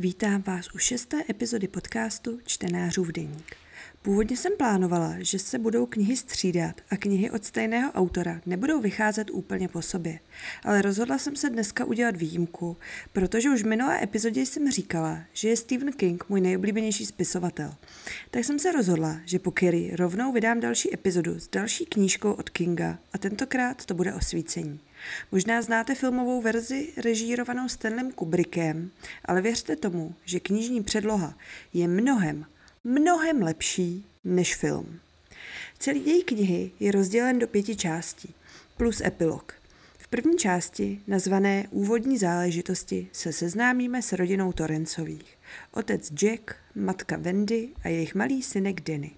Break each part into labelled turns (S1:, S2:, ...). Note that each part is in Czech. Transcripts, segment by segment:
S1: Vítám vás u šesté epizody podcastu Čtenářův deník. Původně jsem plánovala, že se budou knihy střídat a knihy od stejného autora nebudou vycházet úplně po sobě. Ale rozhodla jsem se dneska udělat výjimku, protože už v minulé epizodě jsem říkala, že je Stephen King můj nejoblíbenější spisovatel. Tak jsem se rozhodla, že po Kerry rovnou vydám další epizodu s další knížkou od Kinga a tentokrát to bude osvícení. Možná znáte filmovou verzi režírovanou Stanlem Kubrickem, ale věřte tomu, že knižní předloha je mnohem, mnohem lepší než film. Celý její knihy je rozdělen do pěti částí, plus epilog. V první části, nazvané Úvodní záležitosti, se seznámíme s rodinou Torencových. Otec Jack, matka Wendy a jejich malý synek Denny.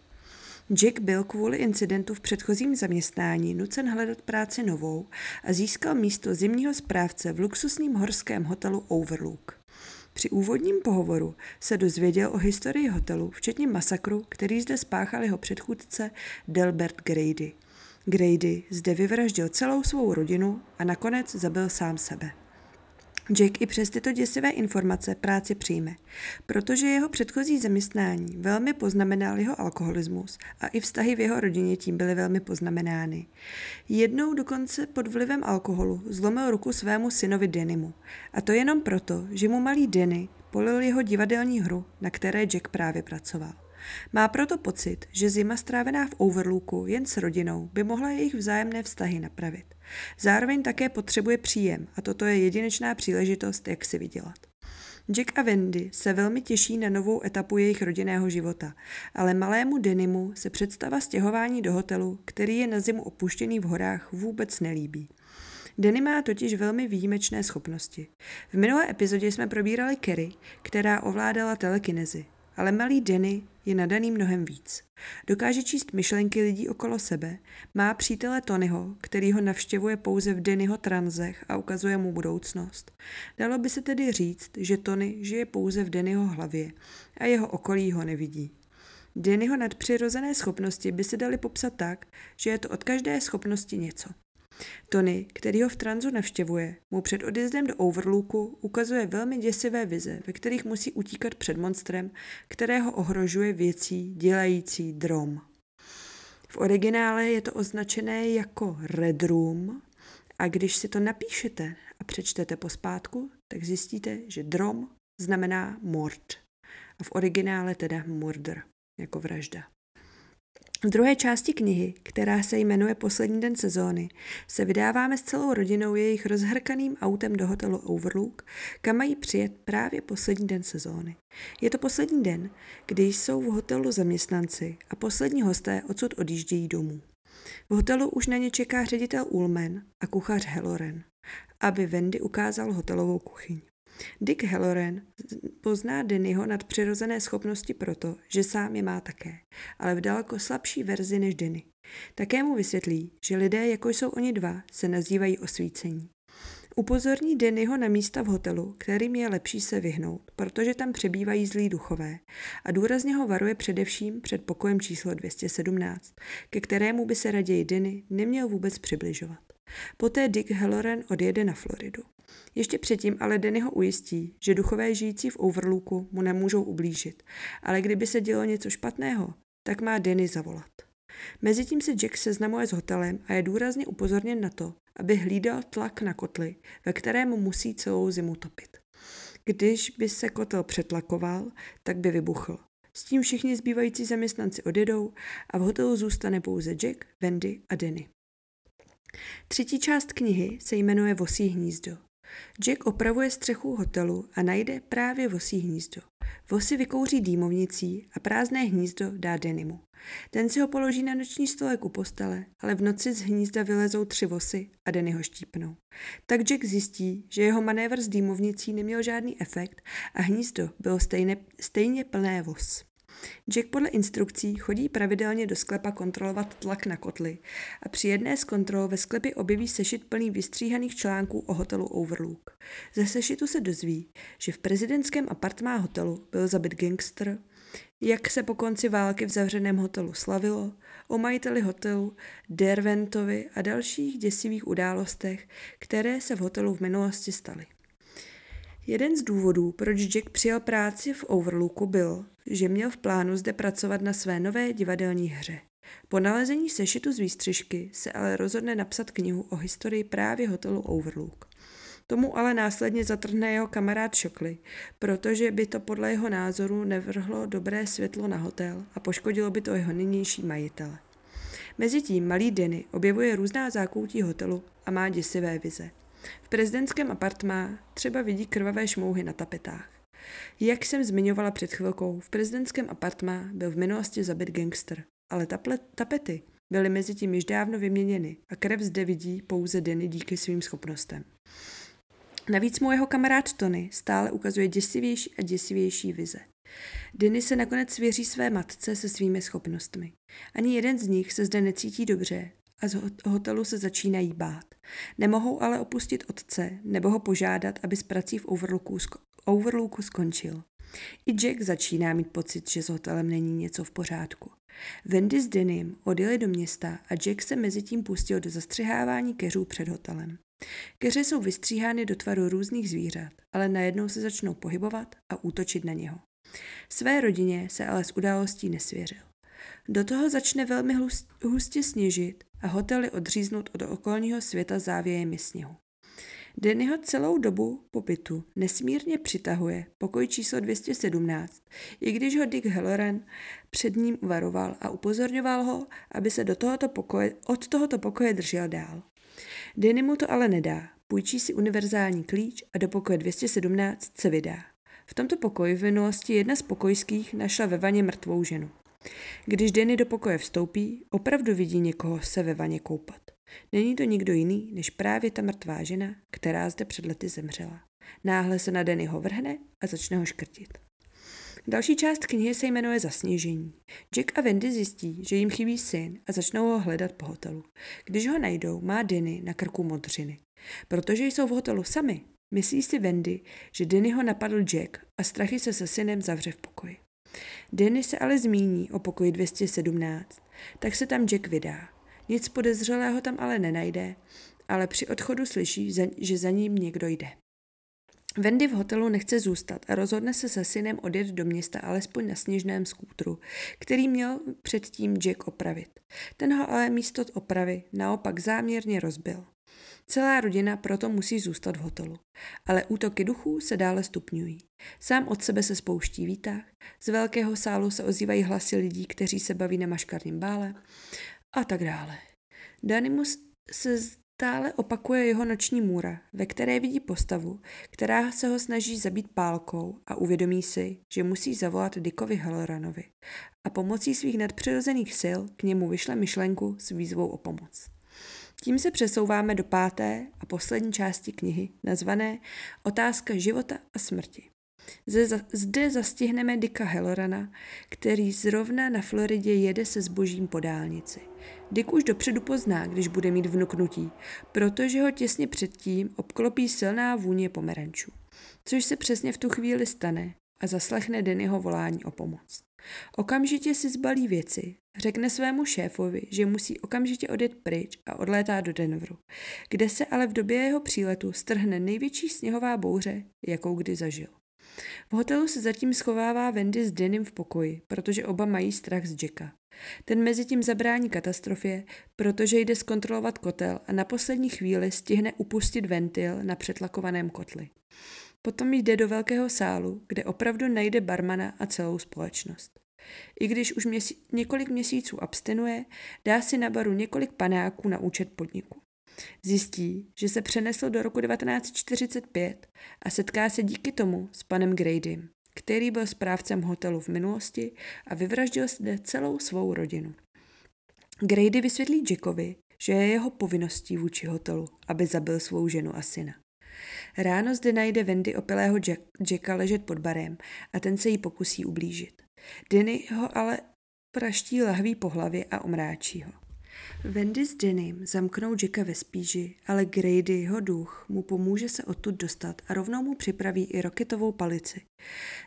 S1: Jack byl kvůli incidentu v předchozím zaměstnání nucen hledat práci novou a získal místo zimního správce v luxusním horském hotelu Overlook. Při úvodním pohovoru se dozvěděl o historii hotelu, včetně masakru, který zde spáchal jeho předchůdce Delbert Grady. Grady zde vyvraždil celou svou rodinu a nakonec zabil sám sebe. Jack i přes tyto děsivé informace práci přijme, protože jeho předchozí zaměstnání velmi poznamenal jeho alkoholismus a i vztahy v jeho rodině tím byly velmi poznamenány. Jednou dokonce pod vlivem alkoholu zlomil ruku svému synovi Denimu. A to jenom proto, že mu malý Denny polil jeho divadelní hru, na které Jack právě pracoval. Má proto pocit, že zima strávená v Overlooku jen s rodinou by mohla jejich vzájemné vztahy napravit. Zároveň také potřebuje příjem a toto je jedinečná příležitost, jak si vydělat. Jack a Wendy se velmi těší na novou etapu jejich rodinného života, ale malému Denimu se představa stěhování do hotelu, který je na zimu opuštěný v horách, vůbec nelíbí. Denny má totiž velmi výjimečné schopnosti. V minulé epizodě jsme probírali Kerry, která ovládala telekinezi, ale malý Denny je nadaný mnohem víc. Dokáže číst myšlenky lidí okolo sebe, má přítele Tonyho, který ho navštěvuje pouze v Dennyho tranzech a ukazuje mu budoucnost. Dalo by se tedy říct, že Tony žije pouze v Dennyho hlavě a jeho okolí ho nevidí. Dennyho nadpřirozené schopnosti by se daly popsat tak, že je to od každé schopnosti něco. Tony, který ho v tranzu navštěvuje, mu před odjezdem do Overlooku ukazuje velmi děsivé vize, ve kterých musí utíkat před monstrem, kterého ohrožuje věcí dělající drom. V originále je to označené jako Red Room a když si to napíšete a přečtete pospátku, tak zjistíte, že drom znamená mord. A v originále teda murder, jako vražda. V druhé části knihy, která se jmenuje Poslední den sezóny, se vydáváme s celou rodinou jejich rozhrkaným autem do hotelu Overlook, kam mají přijet právě poslední den sezóny. Je to poslední den, kdy jsou v hotelu zaměstnanci a poslední hosté odsud odjíždějí domů. V hotelu už na ně čeká ředitel Ulmen a kuchař Heloren, aby Wendy ukázal hotelovou kuchyň. Dick Halloran pozná Dennyho nadpřirozené schopnosti proto, že sám je má také, ale v daleko slabší verzi než Denny. Také mu vysvětlí, že lidé, jako jsou oni dva, se nazývají osvícení. Upozorní Dennyho na místa v hotelu, kterým je lepší se vyhnout, protože tam přebývají zlí duchové a důrazně ho varuje především před pokojem číslo 217, ke kterému by se raději Denny neměl vůbec přibližovat. Poté Dick Halloran odjede na Floridu. Ještě předtím ale Denny ho ujistí, že duchové žijící v Overlooku mu nemůžou ublížit, ale kdyby se dělo něco špatného, tak má Denny zavolat. Mezitím se Jack seznamuje s hotelem a je důrazně upozorněn na to, aby hlídal tlak na kotli, ve kterém musí celou zimu topit. Když by se kotel přetlakoval, tak by vybuchl. S tím všichni zbývající zaměstnanci odjedou a v hotelu zůstane pouze Jack, Wendy a Denny. Třetí část knihy se jmenuje Vosí hnízdo. Jack opravuje střechu hotelu a najde právě vosí hnízdo. Vosy vykouří dýmovnicí a prázdné hnízdo dá Denimu. Ten si ho položí na noční stolek u postele, ale v noci z hnízda vylezou tři vosy a Denny ho štípnou. Tak Jack zjistí, že jeho manévr s dýmovnicí neměl žádný efekt a hnízdo bylo stejně, stejně plné vos. Jack podle instrukcí chodí pravidelně do sklepa kontrolovat tlak na kotly a při jedné z kontrol ve sklepě objeví sešit plný vystříhaných článků o hotelu Overlook. Ze sešitu se dozví, že v prezidentském apartmá hotelu byl zabit gangster, jak se po konci války v zavřeném hotelu slavilo, o majiteli hotelu, Derventovi a dalších děsivých událostech, které se v hotelu v minulosti staly. Jeden z důvodů, proč Jack přijal práci v Overlooku, byl, že měl v plánu zde pracovat na své nové divadelní hře. Po nalezení sešitu z výstřižky se ale rozhodne napsat knihu o historii právě hotelu Overlook. Tomu ale následně zatrhne jeho kamarád Shockley, protože by to podle jeho názoru nevrhlo dobré světlo na hotel a poškodilo by to jeho nynější majitele. Mezitím malý Denny objevuje různá zákoutí hotelu a má děsivé vize. V prezidentském apartmá třeba vidí krvavé šmouhy na tapetách. Jak jsem zmiňovala před chvilkou, v prezidentském apartmá byl v minulosti zabit gangster, ale taple, tapety byly mezi tím již dávno vyměněny a krev zde vidí pouze Denny díky svým schopnostem. Navíc mu jeho kamarád Tony stále ukazuje děsivější a děsivější vize. Denny se nakonec svěří své matce se svými schopnostmi. Ani jeden z nich se zde necítí dobře a z hotelu se začínají bát. Nemohou ale opustit otce nebo ho požádat, aby s prací v Overlooku, Overlooku skončil. I Jack začíná mít pocit, že s hotelem není něco v pořádku. Wendy s Denim odjeli do města a Jack se mezi tím pustil do zastřihávání keřů před hotelem. Keře jsou vystříhány do tvaru různých zvířat, ale najednou se začnou pohybovat a útočit na něho. Své rodině se ale z událostí nesvěřil. Do toho začne velmi hustě sněžit a hotely odříznout od okolního světa závějemi sněhu. Dennyho celou dobu pobytu nesmírně přitahuje pokoj číslo 217, i když ho Dick Halloran před ním varoval a upozorňoval ho, aby se do tohoto pokoje, od tohoto pokoje držel dál. Denny mu to ale nedá, půjčí si univerzální klíč a do pokoje 217 se vydá. V tomto pokoji v minulosti jedna z pokojských našla ve vaně mrtvou ženu. Když Denny do pokoje vstoupí, opravdu vidí někoho se ve vaně koupat. Není to nikdo jiný, než právě ta mrtvá žena, která zde před lety zemřela. Náhle se na Dennyho vrhne a začne ho škrtit. Další část knihy se jmenuje Zasněžení. Jack a Wendy zjistí, že jim chybí syn a začnou ho hledat po hotelu. Když ho najdou, má Denny na krku modřiny. Protože jsou v hotelu sami, myslí si Wendy, že Denny ho napadl Jack a strachy se se synem zavře v pokoji. Denny se ale zmíní o pokoji 217, tak se tam Jack vydá. Nic podezřelého tam ale nenajde, ale při odchodu slyší, že za ním někdo jde. Wendy v hotelu nechce zůstat a rozhodne se se synem odjet do města alespoň na sněžném skútru, který měl předtím Jack opravit. Ten ho ale místo opravy naopak záměrně rozbil. Celá rodina proto musí zůstat v hotelu. Ale útoky duchů se dále stupňují. Sám od sebe se spouští výtah, z velkého sálu se ozývají hlasy lidí, kteří se baví na maškarním bále a tak dále. Danimus se stále opakuje jeho noční můra, ve které vidí postavu, která se ho snaží zabít pálkou a uvědomí si, že musí zavolat Dickovi Helloranovi a pomocí svých nadpřirozených sil k němu vyšle myšlenku s výzvou o pomoc. Tím se přesouváme do páté a poslední části knihy, nazvané Otázka života a smrti. Zde zastihneme Dicka Hellorana, který zrovna na Floridě jede se zbožím po dálnici. Dick už dopředu pozná, když bude mít vnuknutí, protože ho těsně předtím obklopí silná vůně pomerančů. Což se přesně v tu chvíli stane a zaslechne Dennyho volání o pomoc. Okamžitě si zbalí věci, řekne svému šéfovi, že musí okamžitě odjet pryč a odlétá do Denveru, kde se ale v době jeho příletu strhne největší sněhová bouře, jakou kdy zažil. V hotelu se zatím schovává Wendy s Denim v pokoji, protože oba mají strach z Jacka. Ten mezi tím zabrání katastrofě, protože jde zkontrolovat kotel a na poslední chvíli stihne upustit ventil na přetlakovaném kotli. Potom jde do velkého sálu, kde opravdu najde barmana a celou společnost. I když už měsí- několik měsíců abstinuje, dá si na baru několik panáků na účet podniku. Zjistí, že se přenesl do roku 1945 a setká se díky tomu s panem Gradym, který byl správcem hotelu v minulosti a vyvraždil zde celou svou rodinu. Grady vysvětlí Jackovi, že je jeho povinností vůči hotelu, aby zabil svou ženu a syna. Ráno zde najde Wendy opilého Jack, Jacka ležet pod barem a ten se jí pokusí ublížit. Denny ho ale praští lahví po hlavě a omráčí ho. Wendy s Denim zamknou Jacka ve spíži, ale Grady, jeho duch, mu pomůže se odtud dostat a rovnou mu připraví i roketovou palici.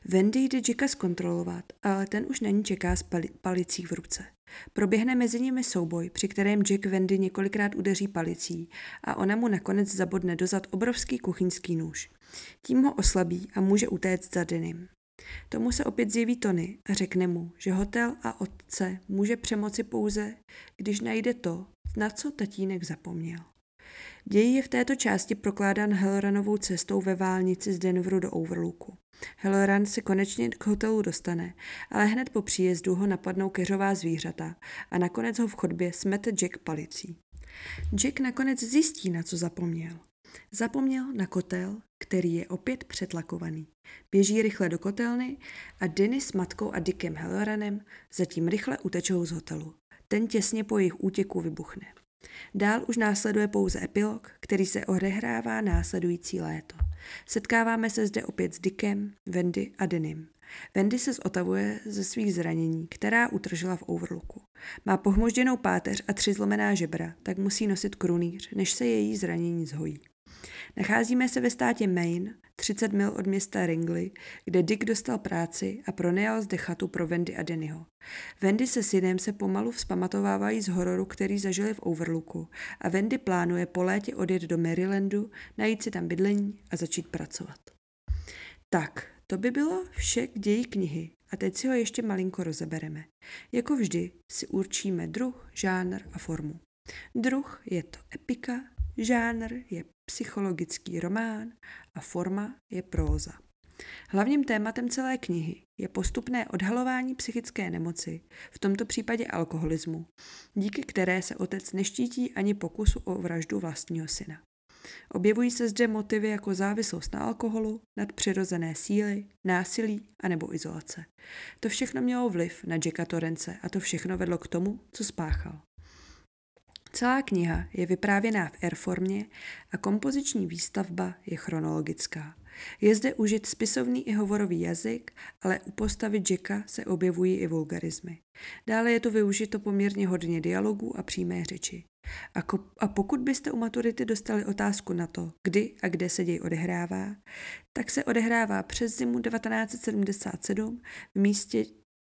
S1: Wendy jde Jacka zkontrolovat, ale ten už na ní čeká s pali- palicí v ruce. Proběhne mezi nimi souboj, při kterém Jack Wendy několikrát udeří palicí a ona mu nakonec zabodne dozad obrovský kuchyňský nůž. Tím ho oslabí a může utéct za Denim. Tomu se opět zjeví Tony a řekne mu, že hotel a otce může přemoci pouze, když najde to, na co tatínek zapomněl. Děj je v této části prokládán Helranovou cestou ve válnici z Denveru do Overlooku. Helran se konečně k hotelu dostane, ale hned po příjezdu ho napadnou keřová zvířata a nakonec ho v chodbě smete Jack palicí. Jack nakonec zjistí, na co zapomněl. Zapomněl na kotel, který je opět přetlakovaný. Běží rychle do kotelny a Denny s matkou a Dickem Helloranem zatím rychle utečou z hotelu. Ten těsně po jejich útěku vybuchne. Dál už následuje pouze epilog, který se odehrává následující léto. Setkáváme se zde opět s Dickem, Wendy a Denim. Wendy se zotavuje ze svých zranění, která utržila v Overlooku. Má pohmožděnou páteř a tři zlomená žebra, tak musí nosit krunýř, než se její zranění zhojí. Nacházíme se ve státě Maine, 30 mil od města Ringley, kde Dick dostal práci a pronajal zde chatu pro Wendy a Dennyho. Wendy se synem se pomalu vzpamatovávají z hororu, který zažili v Overlooku a Wendy plánuje po létě odjet do Marylandu, najít si tam bydlení a začít pracovat. Tak, to by bylo vše k ději knihy a teď si ho ještě malinko rozebereme. Jako vždy si určíme druh, žánr a formu. Druh je to epika, žánr je psychologický román a forma je próza. Hlavním tématem celé knihy je postupné odhalování psychické nemoci, v tomto případě alkoholismu, díky které se otec neštítí ani pokusu o vraždu vlastního syna. Objevují se zde motivy jako závislost na alkoholu, nadpřirozené síly, násilí a nebo izolace. To všechno mělo vliv na Jacka Torrence a to všechno vedlo k tomu, co spáchal. Celá kniha je vyprávěná v R formě a kompoziční výstavba je chronologická. Je zde užit spisovný i hovorový jazyk, ale u postavy Jacka se objevují i vulgarizmy. Dále je tu využito poměrně hodně dialogů a přímé řeči. A, ko- a pokud byste u maturity dostali otázku na to, kdy a kde se děj odehrává, tak se odehrává přes zimu 1977 v místě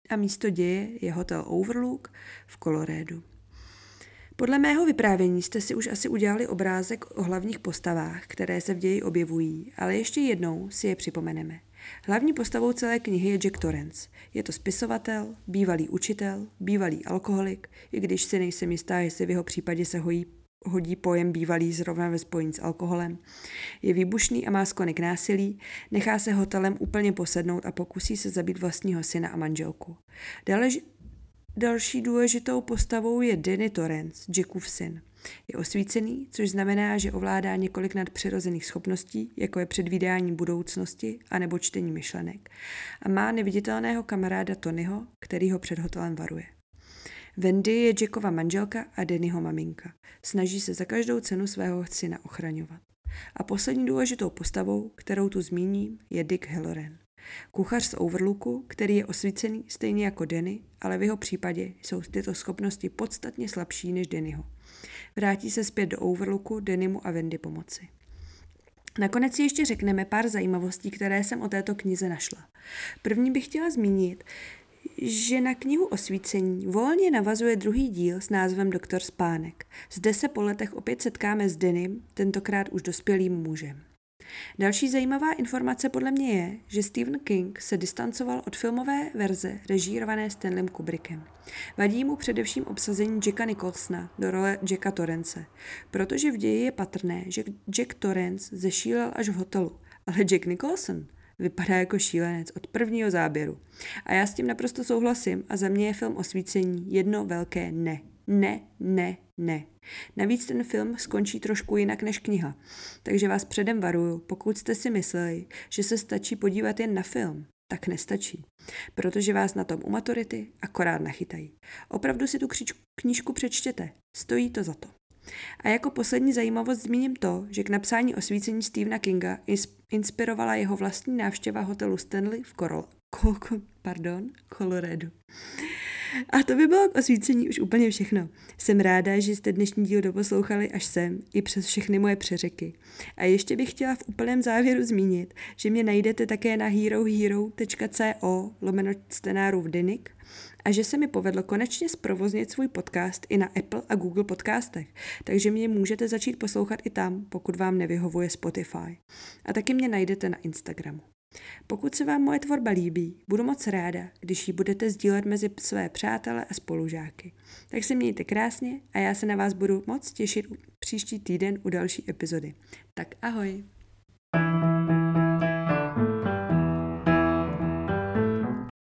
S1: a místo děje je hotel Overlook v Colorédu. Podle mého vyprávění jste si už asi udělali obrázek o hlavních postavách, které se v ději objevují, ale ještě jednou si je připomeneme. Hlavní postavou celé knihy je Jack Torrance. Je to spisovatel, bývalý učitel, bývalý alkoholik, i když si nejsem jistá, jestli v jeho případě se hojí, hodí pojem bývalý zrovna ve spojení s alkoholem. Je výbušný a má sklony k násilí, nechá se hotelem úplně posednout a pokusí se zabít vlastního syna a manželku. Dále Další důležitou postavou je Danny Torrance, Jackův syn. Je osvícený, což znamená, že ovládá několik nadpřirozených schopností, jako je předvídání budoucnosti a nebo čtení myšlenek. A má neviditelného kamaráda Tonyho, který ho před hotelem varuje. Wendy je Jackova manželka a Dannyho maminka. Snaží se za každou cenu svého syna ochraňovat. A poslední důležitou postavou, kterou tu zmíním, je Dick Halloran. Kuchař z Overlooku, který je osvícený stejně jako Denny, ale v jeho případě jsou tyto schopnosti podstatně slabší než Dennyho. Vrátí se zpět do Overlooku Dennymu a Wendy pomoci. Nakonec si ještě řekneme pár zajímavostí, které jsem o této knize našla. První bych chtěla zmínit, že na knihu Osvícení volně navazuje druhý díl s názvem Doktor Spánek. Zde se po letech opět setkáme s Denim, tentokrát už dospělým mužem. Další zajímavá informace podle mě je, že Stephen King se distancoval od filmové verze režírované Stanleym Kubrickem. Vadí mu především obsazení Jacka Nicholsona do role Jacka Torrence, protože v ději je patrné, že Jack Torrance zešílel až v hotelu, ale Jack Nicholson vypadá jako šílenec od prvního záběru. A já s tím naprosto souhlasím a za mě je film Osvícení jedno velké ne. Ne, ne, ne. Navíc ten film skončí trošku jinak než kniha, takže vás předem varuju, pokud jste si mysleli, že se stačí podívat jen na film, tak nestačí, protože vás na tom u maturity akorát nachytají. Opravdu si tu knížku přečtěte, stojí to za to. A jako poslední zajímavost zmíním to, že k napsání osvícení Stephena Kinga inspirovala jeho vlastní návštěva hotelu Stanley v Coral, pardon, Colorado. A to by bylo k osvícení už úplně všechno. Jsem ráda, že jste dnešní díl doposlouchali až sem, i přes všechny moje přeřeky. A ještě bych chtěla v úplném závěru zmínit, že mě najdete také na herohero.co lomeno v Denik a že se mi povedlo konečně zprovoznit svůj podcast i na Apple a Google podcastech, takže mě můžete začít poslouchat i tam, pokud vám nevyhovuje Spotify. A taky mě najdete na Instagramu. Pokud se vám moje tvorba líbí, budu moc ráda, když ji budete sdílet mezi své přátele a spolužáky. Tak se mějte krásně a já se na vás budu moc těšit příští týden u další epizody. Tak ahoj!